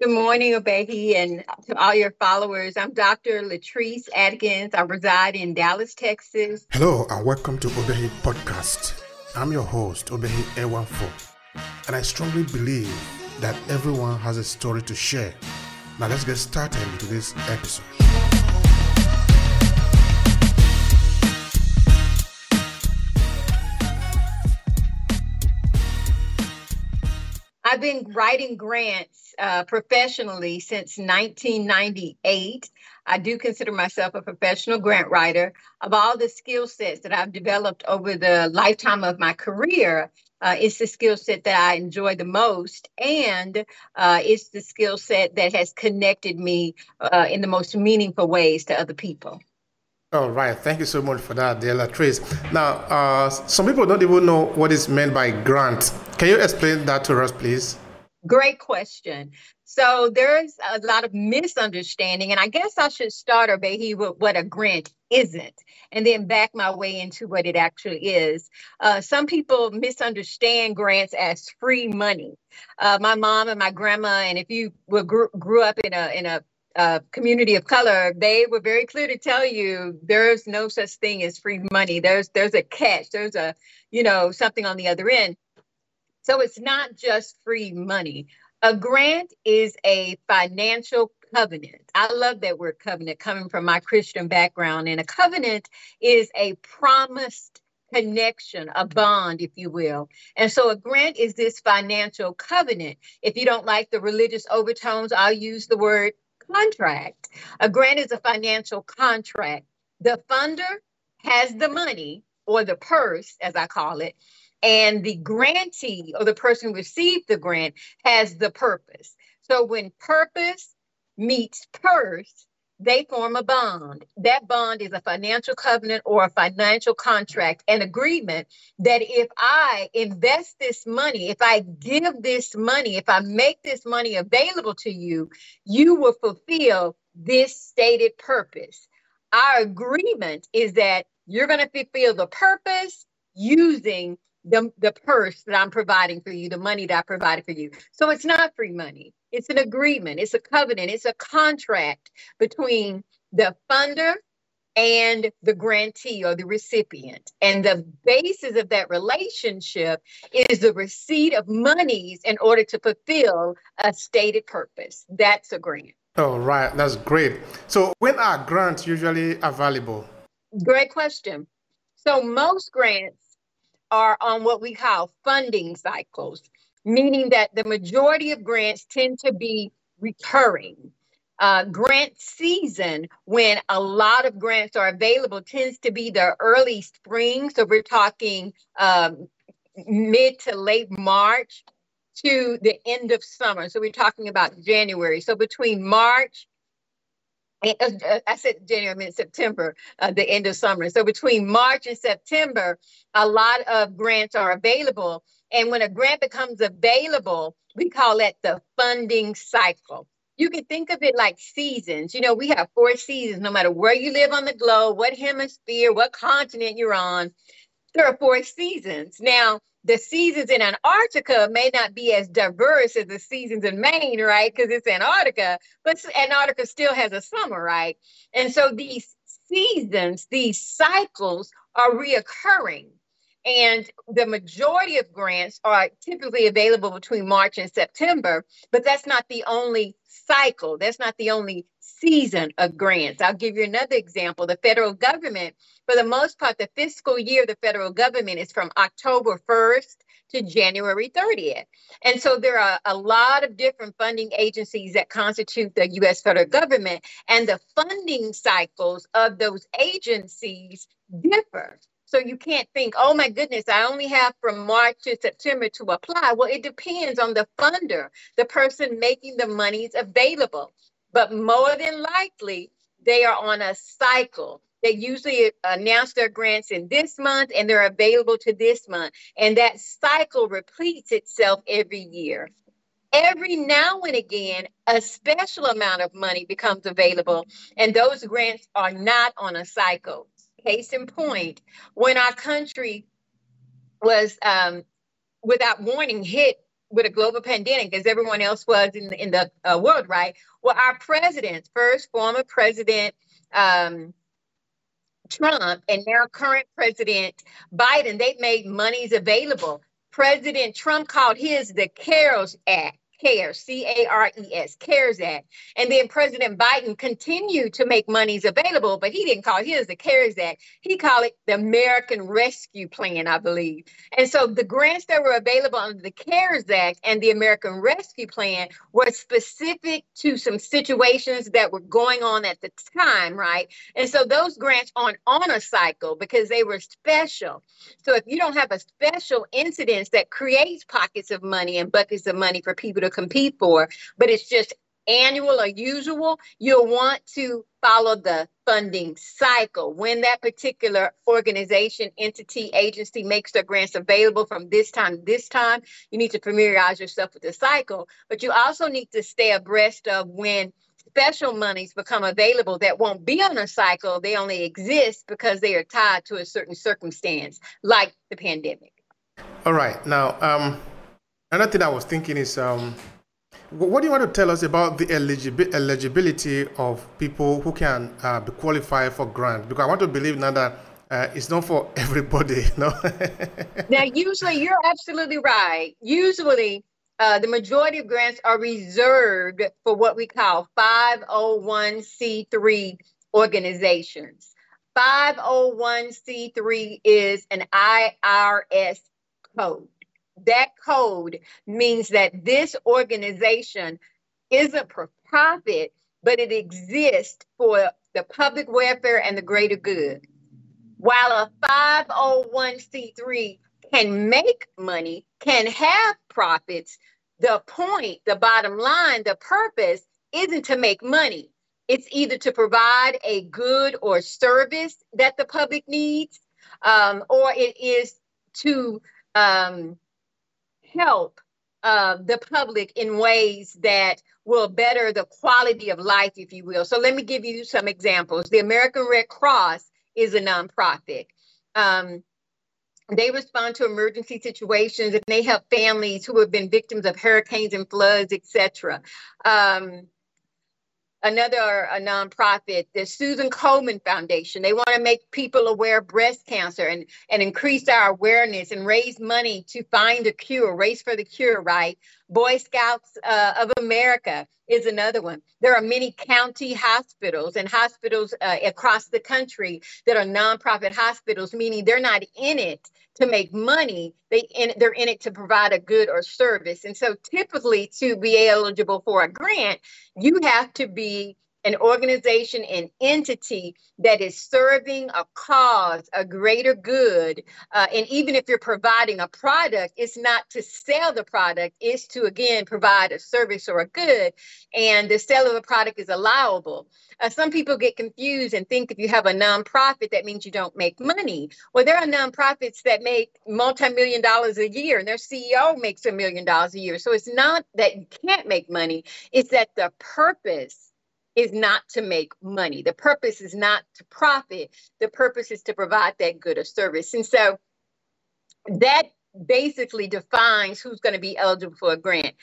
Good morning, Obehi, and to all your followers. I'm Dr. Latrice Atkins. I reside in Dallas, Texas. Hello, and welcome to Obehi Podcast. I'm your host, Obehi Ewanfo, and I strongly believe that everyone has a story to share. Now, let's get started with this episode. I've been writing grants uh, professionally since 1998. I do consider myself a professional grant writer. Of all the skill sets that I've developed over the lifetime of my career, uh, it's the skill set that I enjoy the most, and uh, it's the skill set that has connected me uh, in the most meaningful ways to other people. All right. Thank you so much for that, dear Latrice. Now, uh, some people don't even know what is meant by grant. Can you explain that to us, please? Great question. So there's a lot of misunderstanding, and I guess I should start, Obehi, with what a grant isn't, and then back my way into what it actually is. Uh, some people misunderstand grants as free money. Uh, my mom and my grandma, and if you were, grew, grew up in a in a uh, community of color, they were very clear to tell you there's no such thing as free money. There's there's a catch. There's a you know something on the other end. So it's not just free money. A grant is a financial covenant. I love that word covenant coming from my Christian background. And a covenant is a promised connection, a mm-hmm. bond, if you will. And so a grant is this financial covenant. If you don't like the religious overtones, I'll use the word contract. A grant is a financial contract. The funder has the money or the purse, as I call it, and the grantee or the person who received the grant has the purpose. So when purpose meets purse, they form a bond. That bond is a financial covenant or a financial contract, an agreement that if I invest this money, if I give this money, if I make this money available to you, you will fulfill this stated purpose. Our agreement is that you're going to fulfill the purpose using the, the purse that I'm providing for you, the money that I provided for you. So it's not free money. It's an agreement, it's a covenant, it's a contract between the funder and the grantee or the recipient. And the basis of that relationship is the receipt of monies in order to fulfill a stated purpose. That's a grant. Oh, right. That's great. So, when are grants usually available? Great question. So, most grants are on what we call funding cycles, meaning that the majority of grants tend to be recurring. Uh, grant season, when a lot of grants are available, tends to be the early spring. So we're talking um, mid to late March to the end of summer. So we're talking about January. So between March I said January, I mean September, uh, the end of summer. So between March and September, a lot of grants are available. And when a grant becomes available, we call that the funding cycle. You can think of it like seasons. You know, we have four seasons, no matter where you live on the globe, what hemisphere, what continent you're on, there are four seasons. Now, the seasons in Antarctica may not be as diverse as the seasons in Maine, right? Because it's Antarctica, but Antarctica still has a summer, right? And so these seasons, these cycles are reoccurring. And the majority of grants are typically available between March and September, but that's not the only cycle. That's not the only season of grants. I'll give you another example. The federal government, for the most part, the fiscal year of the federal government is from October 1st to January 30th. And so there are a lot of different funding agencies that constitute the US federal government, and the funding cycles of those agencies differ. So you can't think, oh my goodness, I only have from March to September to apply. Well, it depends on the funder, the person making the monies available but more than likely, they are on a cycle. They usually announce their grants in this month and they're available to this month. And that cycle repeats itself every year. Every now and again, a special amount of money becomes available, and those grants are not on a cycle. Case in point, when our country was um, without warning hit with a global pandemic as everyone else was in the, in the uh, world, right? Well, our presidents, first former president um, Trump and now current President Biden, they've made monies available. President Trump called his the CARES Act. CARES, C A R E S, CARES Act. And then President Biden continued to make monies available, but he didn't call his the CARES Act. He called it the American Rescue Plan, I believe. And so the grants that were available under the CARES Act and the American Rescue Plan were specific to some situations that were going on at the time, right? And so those grants aren't on a cycle because they were special. So if you don't have a special incident that creates pockets of money and buckets of money for people to to compete for, but it's just annual or usual, you'll want to follow the funding cycle. When that particular organization, entity, agency makes their grants available from this time this time, you need to familiarize yourself with the cycle. But you also need to stay abreast of when special monies become available that won't be on a cycle. They only exist because they are tied to a certain circumstance, like the pandemic. All right. Now, um, Another thing I was thinking is, um, what do you want to tell us about the eligibility of people who can uh, be qualified for grant? Because I want to believe now that uh, it's not for everybody. No. now, usually, you're absolutely right. Usually, uh, the majority of grants are reserved for what we call 501c3 organizations. 501c3 is an IRS code that code means that this organization isn't for profit, but it exists for the public welfare and the greater good. While a 501c3 can make money, can have profits, the point, the bottom line, the purpose isn't to make money. It's either to provide a good or service that the public needs, um, or it is to um, help uh, the public in ways that will better the quality of life, if you will. So let me give you some examples. The American Red Cross is a nonprofit. Um, they respond to emergency situations and they help families who have been victims of hurricanes and floods, etc. Um, another a nonprofit, the Susan Komen Foundation. They want to make people aware of breast cancer and, and increase our awareness and raise money to find a cure, race for the cure, right? Boy Scouts uh, of America is another one. There are many county hospitals and hospitals uh, across the country that are nonprofit hospitals, meaning they're not in it to make money. They in, they're in it to provide a good or service. And so, typically, to be eligible for a grant, you have to be an organization, an entity that is serving a cause, a greater good. Uh, and even if you're providing a product, it's not to sell the product, it's to, again, provide a service or a good. And the sale of a product is allowable. Uh, some people get confused and think if you have a nonprofit, that means you don't make money. Well, there are nonprofits that make multi million dollars a year, and their CEO makes a million dollars a year. So it's not that you can't make money, it's that the purpose is not to make money. The purpose is not to profit. The purpose is to provide that good or service. And so that basically defines who's going to be eligible for a grant.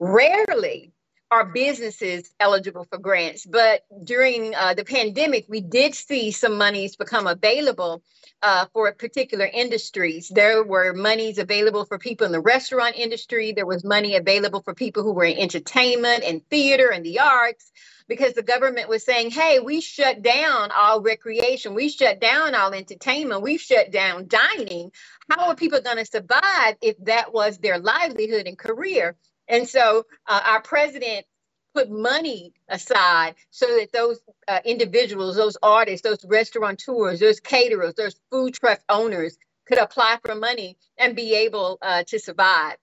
Rarely are businesses eligible for grants, but during uh, the pandemic, we did see some monies become available uh, for particular industries. There were monies available for people in the restaurant industry. There was money available for people who were in entertainment and theater and the arts because the government was saying, hey, we shut down all recreation, we shut down all entertainment, we shut down dining. How are people going to survive if that was their livelihood and career? And so uh, our president put money aside so that those uh, individuals, those artists, those restaurateurs, those caterers, those food truck owners could apply for money and be able uh, to survive.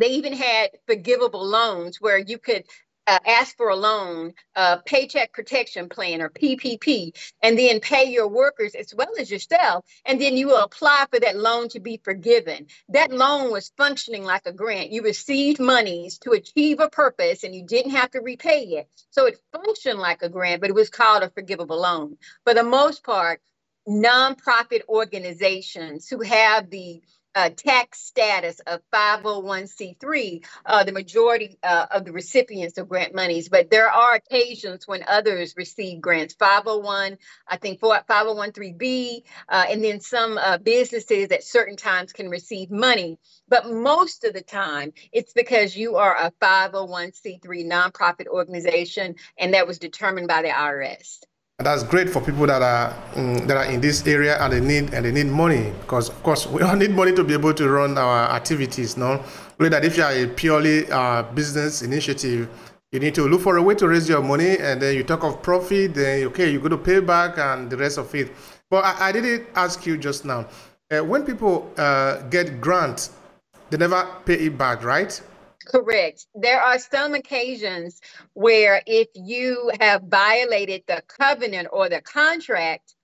They even had forgivable loans where you could uh, ask for a loan, uh, paycheck protection plan or PPP, and then pay your workers as well as yourself, and then you will apply for that loan to be forgiven. That loan was functioning like a grant. You received monies to achieve a purpose, and you didn't have to repay it. So it functioned like a grant, but it was called a forgivable loan. For the most part, nonprofit organizations who have the uh, tax status of 501c3, uh, the majority uh, of the recipients of grant monies, but there are occasions when others receive grants 501, I think 501c3b, uh, and then some uh, businesses at certain times can receive money. But most of the time, it's because you are a 501c3 nonprofit organization, and that was determined by the IRS. That's great for people that are um, that are in this area and they need and they need money because of course we all need money to be able to run our activities. No, really that if you are a purely uh, business initiative, you need to look for a way to raise your money and then you talk of profit. Then okay, you're going to pay back and the rest of it. But I, I didn't ask you just now. Uh, when people uh, get grants, they never pay it back, right? Correct. There are some occasions where if you have violated the covenant or the contract,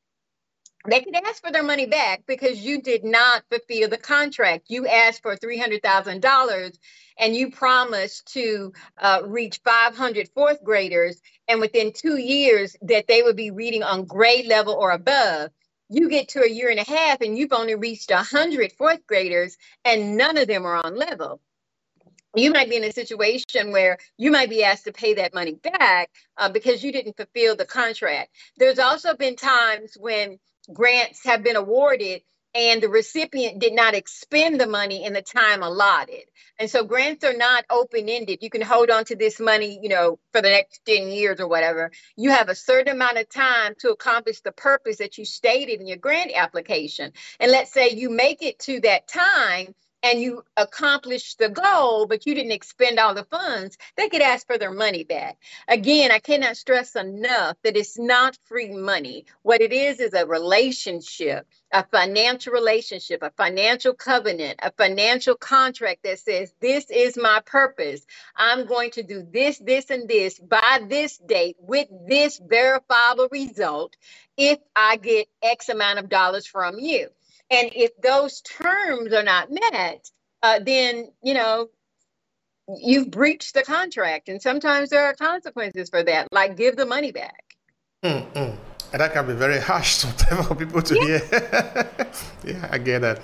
they can ask for their money back because you did not fulfill the contract. You asked for $300,000 and you promised to uh, reach 500 fourth graders, and within two years that they would be reading on grade level or above. You get to a year and a half and you've only reached 100 fourth graders, and none of them are on level you might be in a situation where you might be asked to pay that money back uh, because you didn't fulfill the contract. There's also been times when grants have been awarded and the recipient did not expend the money in the time allotted. And so grants are not open ended. You can hold on to this money, you know, for the next 10 years or whatever. You have a certain amount of time to accomplish the purpose that you stated in your grant application. And let's say you make it to that time and you accomplished the goal, but you didn't expend all the funds, they could ask for their money back. Again, I cannot stress enough that it's not free money. What it is is a relationship, a financial relationship, a financial covenant, a financial contract that says, This is my purpose. I'm going to do this, this, and this by this date with this verifiable result if I get X amount of dollars from you. And if those terms are not met, uh, then, you know, you've breached the contract. And sometimes there are consequences for that, like give the money back. Mm-hmm. And that can be very harsh sometimes for people to yeah. hear. yeah, I get that.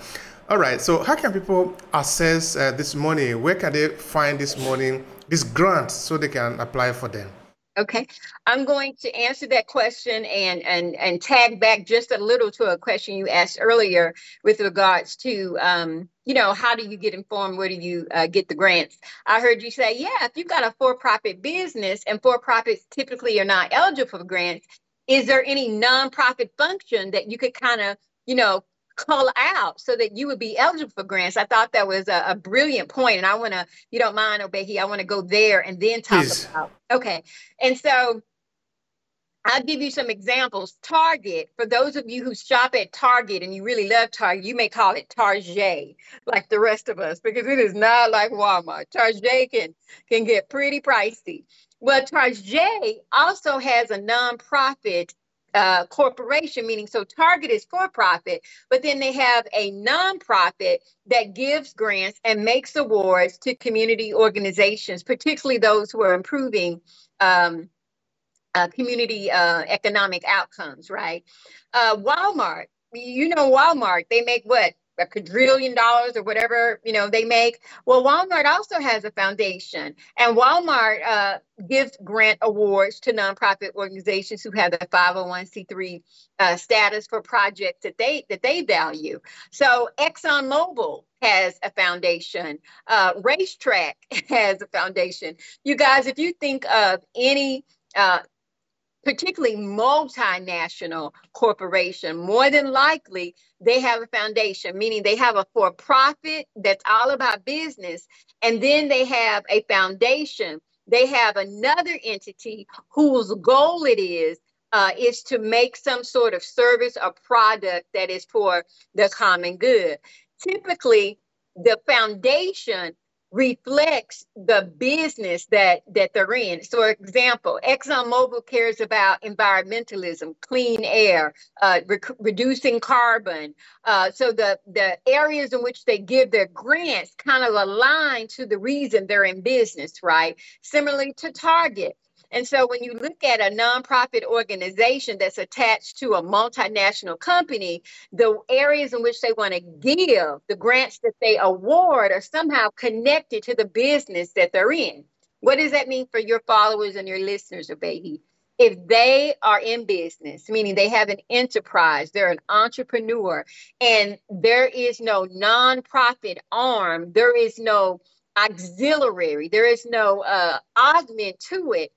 All right. So, how can people access uh, this money? Where can they find this money, this grant, so they can apply for them? Okay, I'm going to answer that question and and and tag back just a little to a question you asked earlier with regards to um, you know how do you get informed? Where do you uh, get the grants? I heard you say, yeah, if you've got a for-profit business and for-profits typically are not eligible for grants, is there any nonprofit function that you could kind of you know call out so that you would be eligible for grants. I thought that was a, a brilliant point, and I want to, you don't mind, Obehi, I want to go there and then talk Please. about. Okay, and so I'll give you some examples. Target, for those of you who shop at Target and you really love Target, you may call it Target, like the rest of us, because it is not like Walmart. Target can, can get pretty pricey. Well, Target also has a nonprofit uh, corporation, meaning so Target is for profit, but then they have a nonprofit that gives grants and makes awards to community organizations, particularly those who are improving um, uh, community uh, economic outcomes, right? Uh, Walmart, you know, Walmart, they make what? A quadrillion dollars or whatever you know they make. Well walmart also has a foundation and walmart uh, gives grant awards to nonprofit organizations who have the 501c3 uh, status for projects that they that they value. So exxonmobil has a foundation uh, RaceTrac has a foundation. You guys if you think of any uh, particularly multinational corporation, more than likely they have a foundation, meaning they have a for profit that's all about business. And then they have a foundation. They have another entity whose goal it is uh, is to make some sort of service or product that is for the common good. Typically, the foundation reflects the business that that they're in. So, for example, ExxonMobil cares about environmentalism, clean air, uh, reducing carbon. Uh, so the the areas in which they give their grants kind of align to the reason they're in business, right? Similarly to Target. And so when you look at a nonprofit organization that's attached to a multinational company, the areas in which they want to give, the grants that they award are somehow connected to the business that they're in. What does that mean for your followers and your listeners, Obehi? if they are in business, meaning they have an enterprise, they're an entrepreneur, and there is no nonprofit arm, there is no auxiliary, there is no uh, augment to it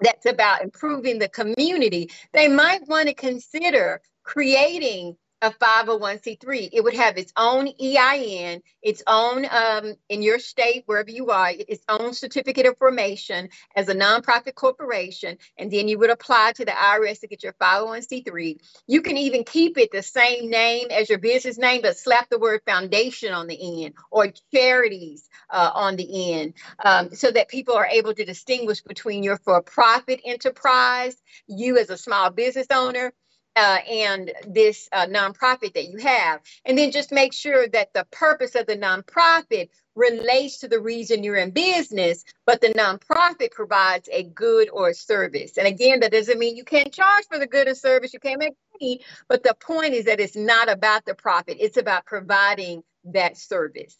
that's about improving the community, they might want to consider creating a 501c3. It would have its own EIN, its own, um, in your state, wherever you are, its own certificate of formation as a nonprofit corporation. And then you would apply to the IRS to get your 501c3. You can even keep it the same name as your business name, but slap the word foundation on the end or charities uh, on the end um, so that people are able to distinguish between your for profit enterprise, you as a small business owner, uh, and this uh, nonprofit that you have. And then just make sure that the purpose of the nonprofit relates to the reason you're in business, but the nonprofit provides a good or a service. And again, that doesn't mean you can't charge for the good or service, you can't make money, but the point is that it's not about the profit, it's about providing that service.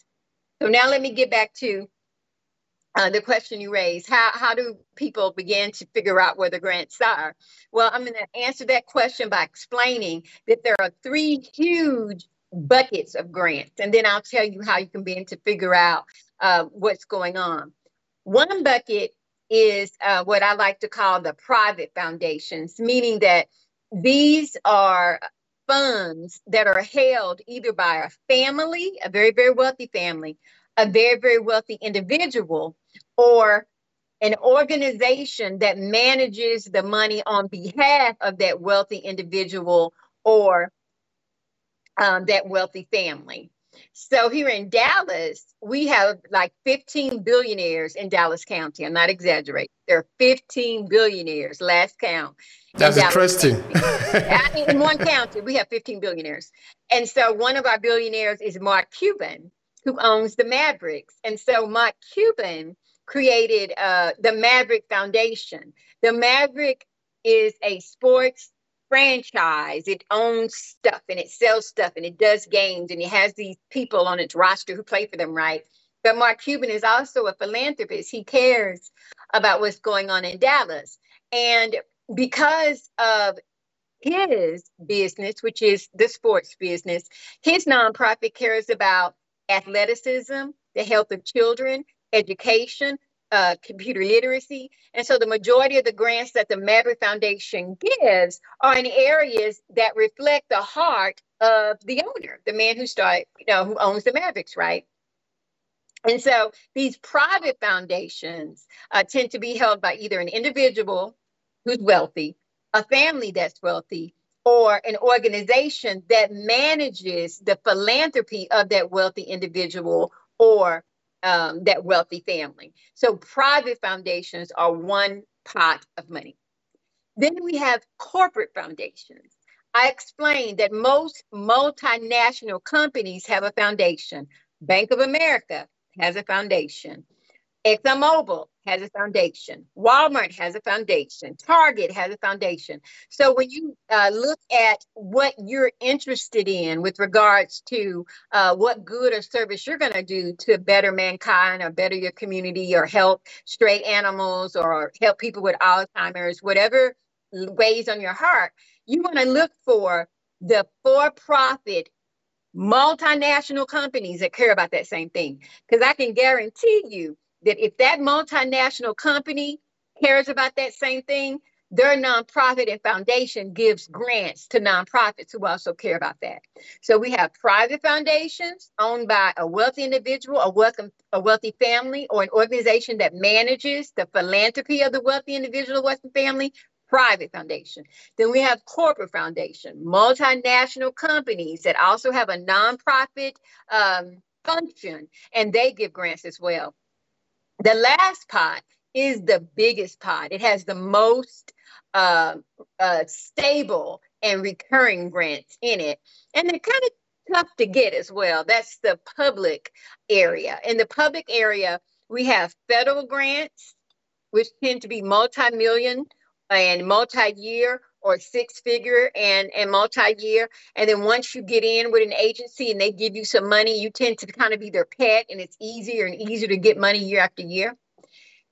So now let me get back to uh, the question you raised how, how do people begin to figure out where the grants are? Well i'm going to answer that question by explaining that there are three huge buckets of grants and then i'll tell you how you can begin to figure out uh, what's going on. One bucket is uh, what i like to call the private foundations meaning that these are funds that are held either by a family a very very wealthy family a very, very wealthy individual or an organization that manages the money on behalf of that wealthy individual or um, that wealthy family. So here in Dallas, we have like 15 billionaires in Dallas County. I'm not exaggerating. There are 15 billionaires, last count. That's in interesting. in one county, we have 15 billionaires. And so one of our billionaires is Mark Cuban, who owns the Mavericks. And so Mark Cuban created uh, the Maverick Foundation. The Maverick is a sports franchise. It owns stuff and it sells stuff and it does games and it has these people on its roster who play for them, right? But Mark Cuban is also a philanthropist. He cares about what's going on in Dallas. And because of his business, which is the sports business, his nonprofit cares about athleticism, the health of children, education, uh, computer literacy. And so the majority of the grants that the Maverick Foundation gives are in areas that reflect the heart of the owner, the man who started, you know, who owns the Mavericks, right? And so these private foundations uh, tend to be held by either an individual who's wealthy, a family that's wealthy, or an organization that manages the philanthropy of that wealthy individual or um, that wealthy family. So private foundations are one pot of money. Then we have corporate foundations. I explained that most multinational companies have a foundation. Bank of America has a foundation. ExxonMobil has a foundation. Walmart has a foundation. Target has a foundation. So when you uh, look at what you're interested in with regards to uh, what good or service you're going to do to better mankind or better your community or help stray animals or help people with Alzheimer's, whatever weighs on your heart, you want to look for the for-profit multinational companies that care about that same thing. Because I can guarantee you that if that multinational company cares about that same thing, their nonprofit and foundation gives grants to nonprofits who also care about that. So we have private foundations owned by a wealthy individual, a wealthy, a wealthy family, or an organization that manages the philanthropy of the wealthy individual wealthy family, private foundation. Then we have corporate foundation, multinational companies that also have a nonprofit um, function, and they give grants as well. The last pot is the biggest pot. It has the most uh, uh, stable and recurring grants in it. And they're kind of tough to get as well. That's the public area. In the public area, we have federal grants, which tend to be multi-million and multi-year or six figure and and multi-year. And then once you get in with an agency and they give you some money you tend to kind of be their pet and it's easier and easier to get money year after year.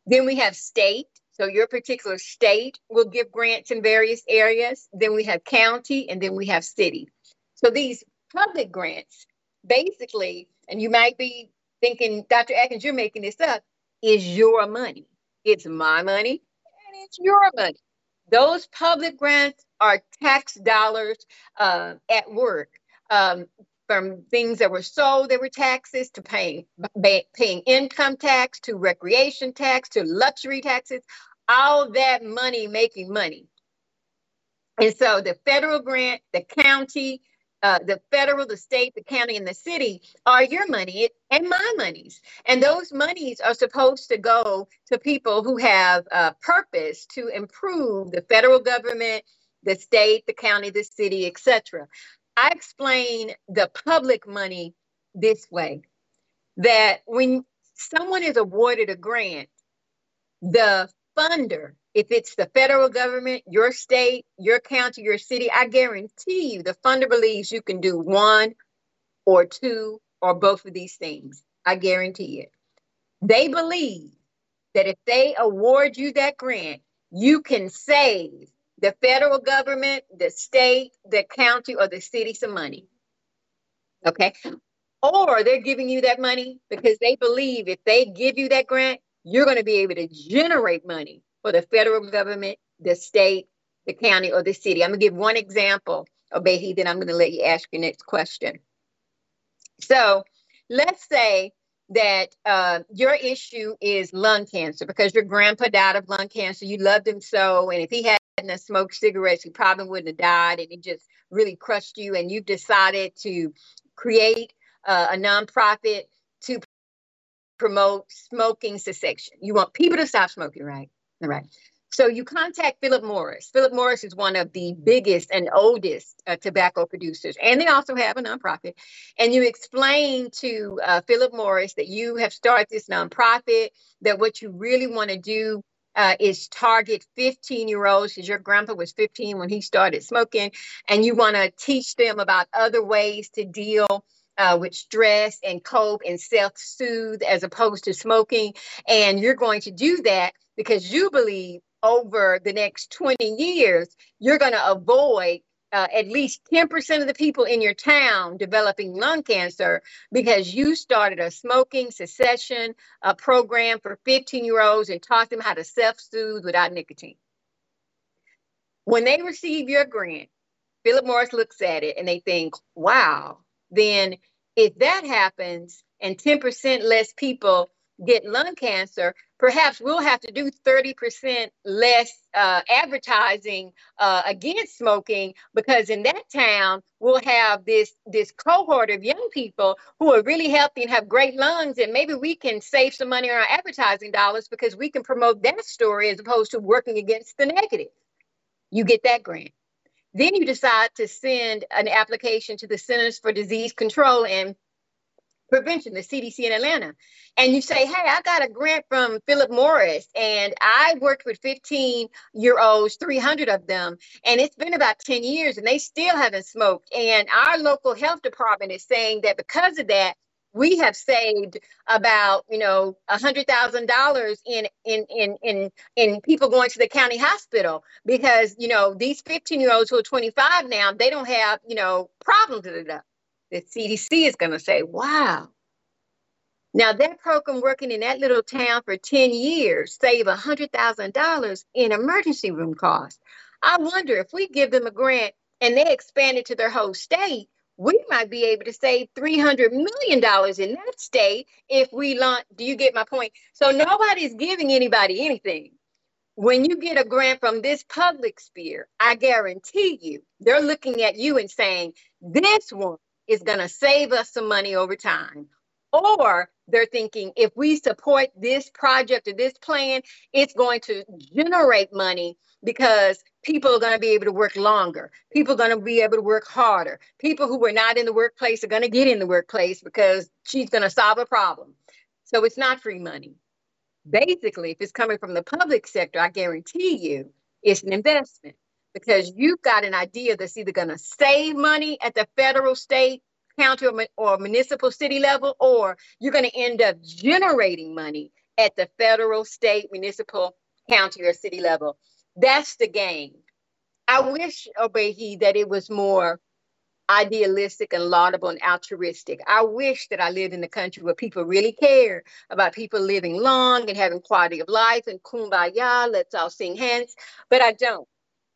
Then we have state. So your particular state will give grants in various areas. Then we have county and then we have city. So these public grants basically and you might be thinking dr atkins you're making this up is your money. It's my money and it's your money those public grants are tax dollars uh, at work. Um, from things that were sold, there were taxes to paying paying income tax to recreation tax to luxury taxes, all that money making money. And so the federal grant, the county, uh, the federal, the state, the county, and the city are your money and my monies. And those monies are supposed to go to people who have a purpose to improve the federal government, the state, the county, the city, etc. I explain the public money this way that when someone is awarded a grant, the funder if it's the federal government, your state, your county, your city, I guarantee you the funder believes you can do one or two or both of these things. I guarantee it. They believe that if they award you that grant, you can save the federal government, the state, the county, or the city some money. Okay. Or they're giving you that money because they believe if they give you that grant, you're going to be able to generate money for the federal government, the state, the county, or the city. I'm going to give one example, Obehi, then I'm going to let you ask your next question. So let's say that uh, your issue is lung cancer because your grandpa died of lung cancer. You loved him so, and if he hadn't smoked cigarettes, he probably wouldn't have died, and it just really crushed you. And you've decided to create uh, a nonprofit to promote smoking cessation. You want people to stop smoking, right? All right. So you contact Philip Morris. Philip Morris is one of the biggest and oldest uh, tobacco producers, and they also have a nonprofit. And you explain to uh, Philip Morris that you have started this nonprofit, that what you really want to do uh, is target 15 year olds, because your grandpa was 15 when he started smoking, and you want to teach them about other ways to deal uh, with stress and cope and self soothe as opposed to smoking. And you're going to do that because you believe over the next 20 years, you're going to avoid uh, at least 10% of the people in your town developing lung cancer because you started a smoking cessation uh, program for 15 year olds and taught them how to self soothe without nicotine. When they receive your grant, Philip Morris looks at it and they think, wow, then if that happens and 10% less people get lung cancer, perhaps we'll have to do 30% less uh, advertising uh, against smoking because in that town we'll have this this cohort of young people who are really healthy and have great lungs and maybe we can save some money on our advertising dollars because we can promote that story as opposed to working against the negative. You get that grant. Then you decide to send an application to the centers for disease control and prevention, the CDC in Atlanta, and you say, Hey, I got a grant from Philip Morris, and I worked with 15 year olds, 300 of them, and it's been about 10 years, and they still haven't smoked. And our local health department is saying that because of that, we have saved about you know a hundred thousand dollars in in in in in people going to the county hospital because you know these 15 year olds who are 25 now they don't have you know problems with it the CDC is going to say, wow. Now, that program working in that little town for 10 years save $100,000 in emergency room costs. I wonder if we give them a grant and they expand it to their whole state, we might be able to save $300 million in that state if we launch. Do you get my point? So nobody's giving anybody anything. When you get a grant from this public sphere, I guarantee you, they're looking at you and saying, this one is going to save us some money over time. Or they're thinking if we support this project or this plan, it's going to generate money because people are going to be able to work longer. People are going to be able to work harder. People who were not in the workplace are going to get in the workplace because she's going to solve a problem. So it's not free money. basically, if it's coming from the public sector, I guarantee you it's an investment because you've got an idea that's either going to save money at the federal, state, county, or, or municipal city level, or you're going to end up generating money at the federal, state, municipal, county, or city level. That's the game. I wish, Obehi, that it was more idealistic and laudable and altruistic. I wish that I lived in a country where people really care about people living long and having quality of life and kumbaya, let's all sing hands, but I don't.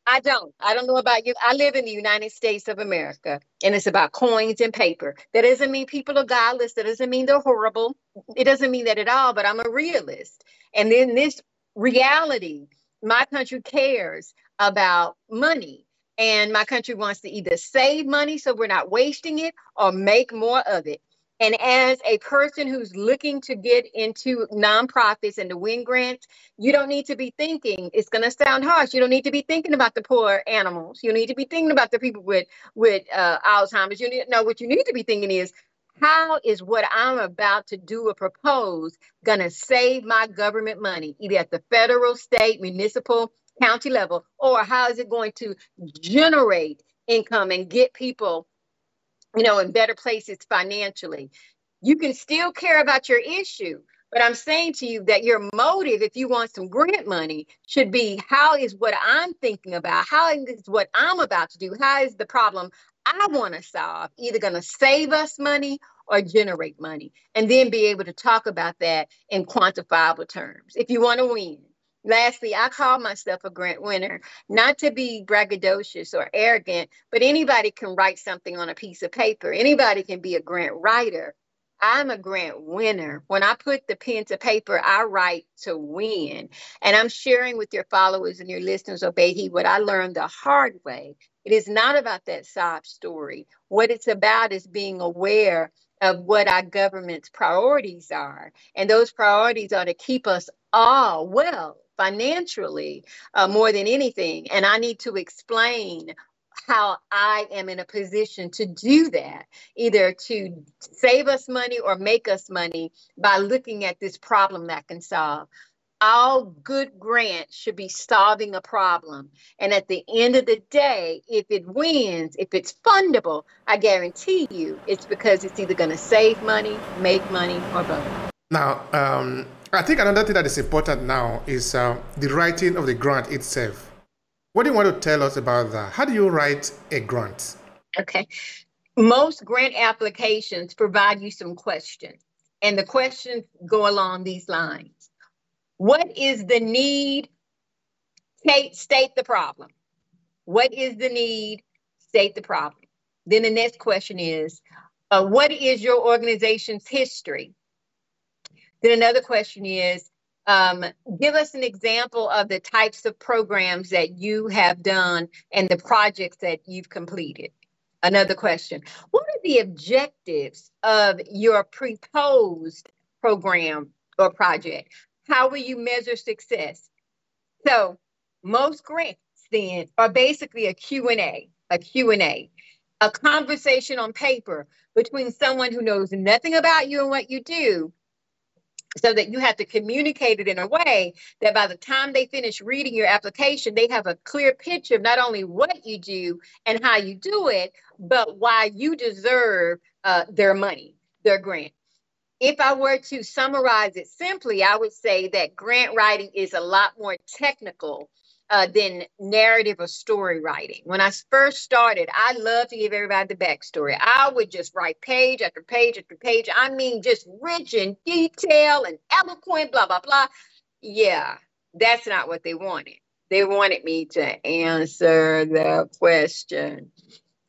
I don't. I don't know about you. I live in the United States of America and it's about coins and paper. That doesn't mean people are godless. That doesn't mean they're horrible. It doesn't mean that at all, but I'm a realist. And then this reality, my country cares about money and my country wants to either save money so we're not wasting it or make more of it. And as a person who's looking to get into nonprofits and to win grants, you don't need to be thinking, it's going to sound harsh. You don't need to be thinking about the poor animals. You need to be thinking about the people with, with uh, Alzheimer's. You need, no, what you need to be thinking is, how is what I'm about to do or propose going to save my government money, either at the federal, state, municipal, county level, or how is it going to generate income and get people, you know, in better places financially? You can still care about your issue, but I'm saying to you that your motive, if you want some grant money, should be how is what I'm thinking about, how is what I'm about to do, how is the problem I want to solve either going to save us money or generate money, and then be able to talk about that in quantifiable terms. If you want to win, Lastly, I call myself a grant winner, not to be braggadocious or arrogant, but anybody can write something on a piece of paper. Anybody can be a grant writer. I'm a grant winner. When I put the pen to paper, I write to win. And I'm sharing with your followers and your listeners, Obehi, what I learned the hard way. It is not about that sob story. What it's about is being aware of what our government's priorities are. And those priorities are to keep us all well financially uh, more than anything. And I need to explain how I am in a position to do that, either to save us money or make us money by looking at this problem that can solve. All good grants should be solving a problem. And at the end of the day, if it wins, if it's fundable, I guarantee you it's because it's either going to save money, make money, or both. Now, um, I think another thing that is important now is uh, the writing of the grant itself. What do you want to tell us about that? How do you write a grant? Okay. Most grant applications provide you some questions, and the questions go along these lines What is the need? State, state the problem. What is the need? State the problem. Then the next question is uh, What is your organization's history? Then another question is um, give us an example of the types of programs that you have done and the projects that you've completed. Another question What are the objectives of your proposed program or project? How will you measure success? So, most grants then are basically a Q&A, a Q&A, a conversation on paper between someone who knows nothing about you and what you do so that you have to communicate it in a way that by the time they finish reading your application, they have a clear picture of not only what you do and how you do it, but why you deserve uh, their money, their grant. If I were to summarize it simply, I would say that grant writing is a lot more technical uh, than narrative or story writing. When I first started, I love to give everybody the backstory. I would just write page after page after page. I mean, just rich in detail and eloquent, blah, blah, blah. Yeah, that's not what they wanted. They wanted me to answer the question.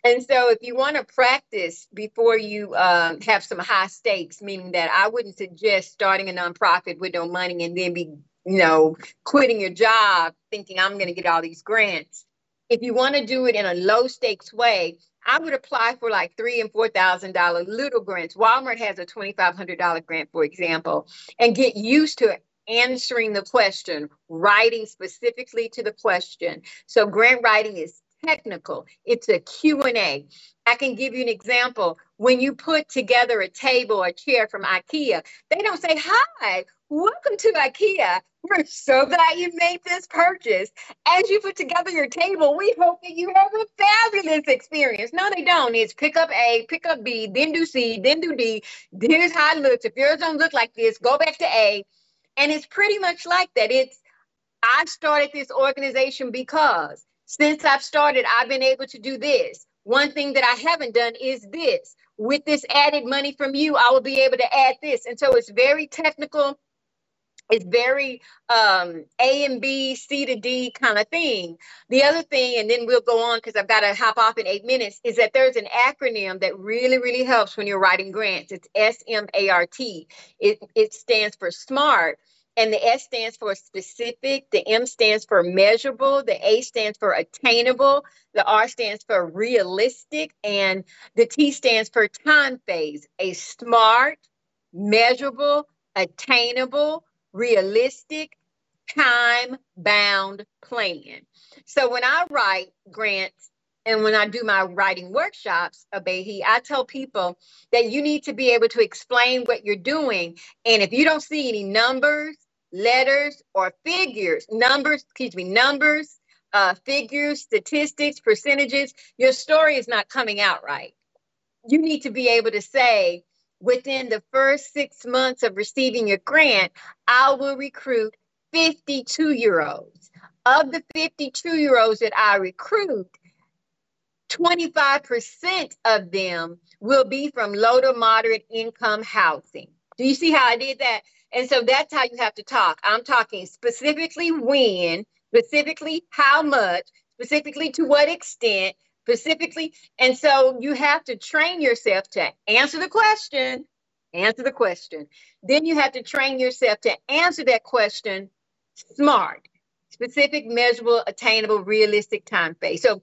And so, if you want to practice before you um, have some high stakes, meaning that I wouldn't suggest starting a nonprofit with no money and then be you know, quitting your job thinking I'm going to get all these grants. If you want to do it in a low stakes way, I would apply for like three and four thousand dollar little grants. Walmart has a twenty five hundred dollar grant, for example, and get used to answering the question, writing specifically to the question. So grant writing is technical. It's a Q&A. I can give you an example. When you put together a table or a chair from IKEA, they don't say, hi, Welcome to IKEA. We're so glad you made this purchase. As you put together your table, we hope that you have a fabulous experience. No, they don't. It's pick up A, pick up B, then do C, then do D. Here's how it looks. If yours don't look like this, go back to A. And it's pretty much like that. It's I started this organization because since I've started, I've been able to do this. One thing that I haven't done is this. With this added money from you, I will be able to add this. And so it's very technical it's very um, A and B, C to D kind of thing. The other thing, and then we'll go on because I've got to hop off in eight minutes, is that there's an acronym that really, really helps when you're writing grants. It's S M A R T. It, it stands for SMART. And the S stands for specific, the M stands for measurable, the A stands for attainable, the R stands for realistic, and the T stands for time phase. A smart, measurable, attainable, realistic, time bound plan. So when I write grants and when I do my writing workshops, Obehi, I tell people that you need to be able to explain what you're doing. And if you don't see any numbers, letters, or figures, numbers, excuse me, numbers, uh, figures, statistics, percentages, your story is not coming out right. You need to be able to say, within the first six months of receiving your grant, I will recruit 52 year olds. Of the 52 year olds that I recruit, 25% of them will be from low to moderate income housing. Do you see how I did that? And so that's how you have to talk. I'm talking specifically when, specifically how much, specifically to what extent, specifically. And so you have to train yourself to answer the question, answer the question. Then you have to train yourself to answer that question smart, specific, measurable, attainable, realistic time phase. So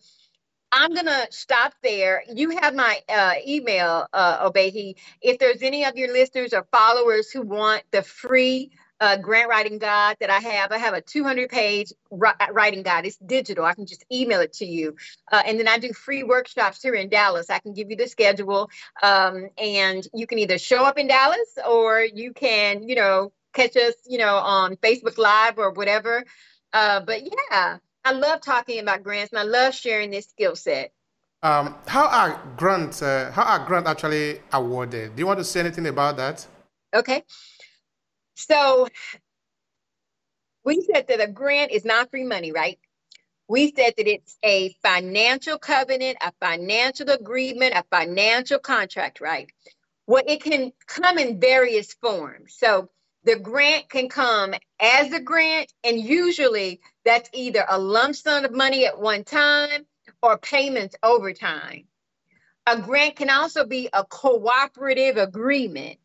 I'm going to stop there. You have my uh, email, uh, Obehi. If there's any of your listeners or followers who want the free uh, grant writing guide that I have. I have a 200 page writing guide. It's digital. I can just email it to you. Uh, and then I do free workshops here in Dallas. I can give you the schedule. Um, and you can either show up in Dallas or you can, you know, catch us, you know, on Facebook Live or whatever. Uh, but yeah, I love talking about grants and I love sharing this skill set. Um, how are grants? Uh, how are grants actually awarded? Do you want to say anything about that? Okay. So we said that a grant is not free money, right? We said that it's a financial covenant, a financial agreement, a financial contract, right? Well, it can come in various forms. So the grant can come as a grant, and usually that's either a lump sum of money at one time or payments over time. A grant can also be a cooperative agreement.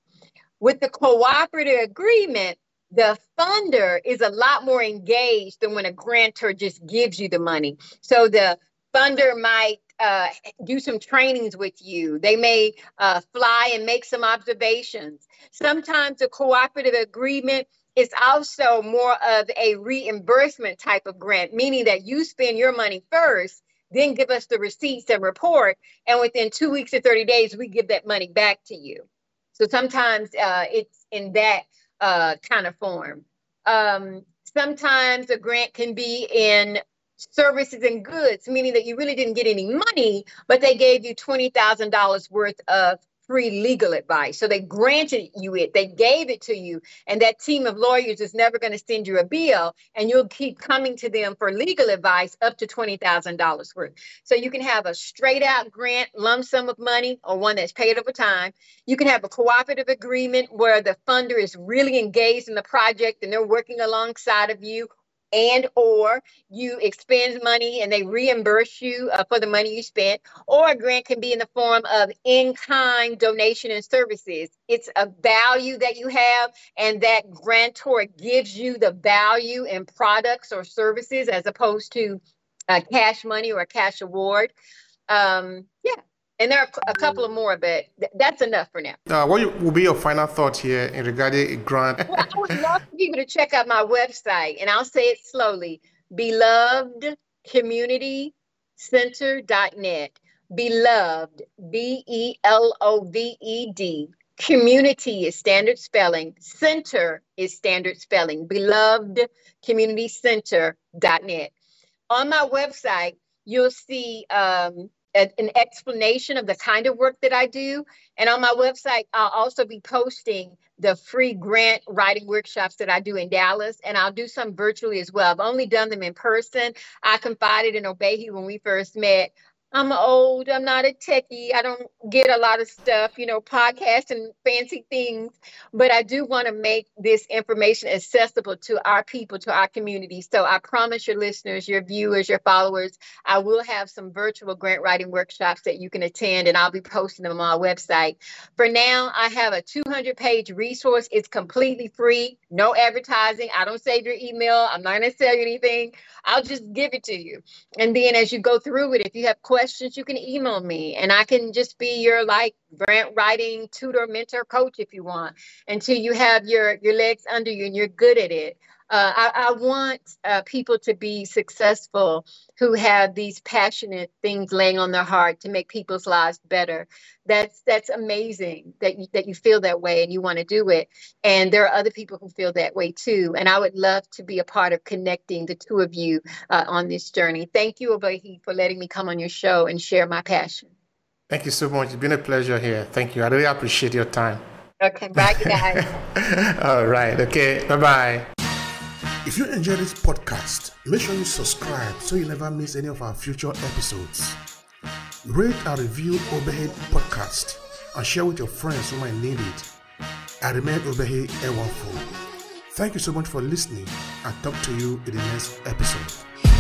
With the cooperative agreement, the funder is a lot more engaged than when a grantor just gives you the money. So the funder might uh, do some trainings with you. They may uh, fly and make some observations. Sometimes a cooperative agreement is also more of a reimbursement type of grant, meaning that you spend your money first, then give us the receipts and report, and within two weeks or 30 days, we give that money back to you. So sometimes uh, it's in that uh, kind of form. Um, sometimes a grant can be in services and goods, meaning that you really didn't get any money, but they gave you $20,000 worth of free legal advice. So they granted you it, they gave it to you, and that team of lawyers is never going to send you a bill, and you'll keep coming to them for legal advice up to $20,000 worth. So you can have a straight out grant lump sum of money or one that's paid over time. You can have a cooperative agreement where the funder is really engaged in the project and they're working alongside of you and or you expend money and they reimburse you uh, for the money you spent or a grant can be in the form of in-kind donation and services. It's a value that you have and that grantor gives you the value in products or services as opposed to uh, cash money or a cash award um, yeah and there are a couple of more, but th- that's enough for now. Uh, what will be your final thought here in regarding a grant? well, I would love for people to check out my website, and I'll say it slowly beloved community center.net. Beloved, B E L O V E D, Community is standard spelling. Center is standard spelling. Beloved Community Center.net. On my website, you'll see um, a, an explanation of the kind of work that I do. And on my website, I'll also be posting the free grant writing workshops that I do in Dallas, and I'll do some virtually as well. I've only done them in person. I confided in Obehi when we first met. I'm old. I'm not a techie. I don't get a lot of stuff, you know, podcasts and fancy things. But I do want to make this information accessible to our people, to our community. So I promise your listeners, your viewers, your followers, I will have some virtual grant writing workshops that you can attend, and I'll be posting them on my website. For now, I have a 200 page resource. It's completely free, no advertising. I don't save your email. I'm not going to sell you anything. I'll just give it to you. And then as you go through it, if you have questions, questions, you can email me and I can just be your like grant writing tutor, mentor, coach if you want until you have your, your legs under you and you're good at it. Uh, I, I, want uh, people to be successful who have these passionate things laying on their heart to make people's lives better. That's that's amazing that you, that you feel that way and you want to do it. And there are other people who feel that way too. And I would love to be a part of connecting the two of you uh, on this journey. Thank you, Obehi, for letting me come on your show and share my passion. Thank you so much. It's been a pleasure here. Thank you. I really appreciate your time. Okay, bye, guys. All right. Okay. Bye bye. If you enjoy this podcast, make sure you subscribe so you never miss any of our future episodes. Rate and review Obehi Podcast and share with your friends who might need it. I remain Obehi Ewanfoh. Thank you so much for listening and talk to you in the next episode.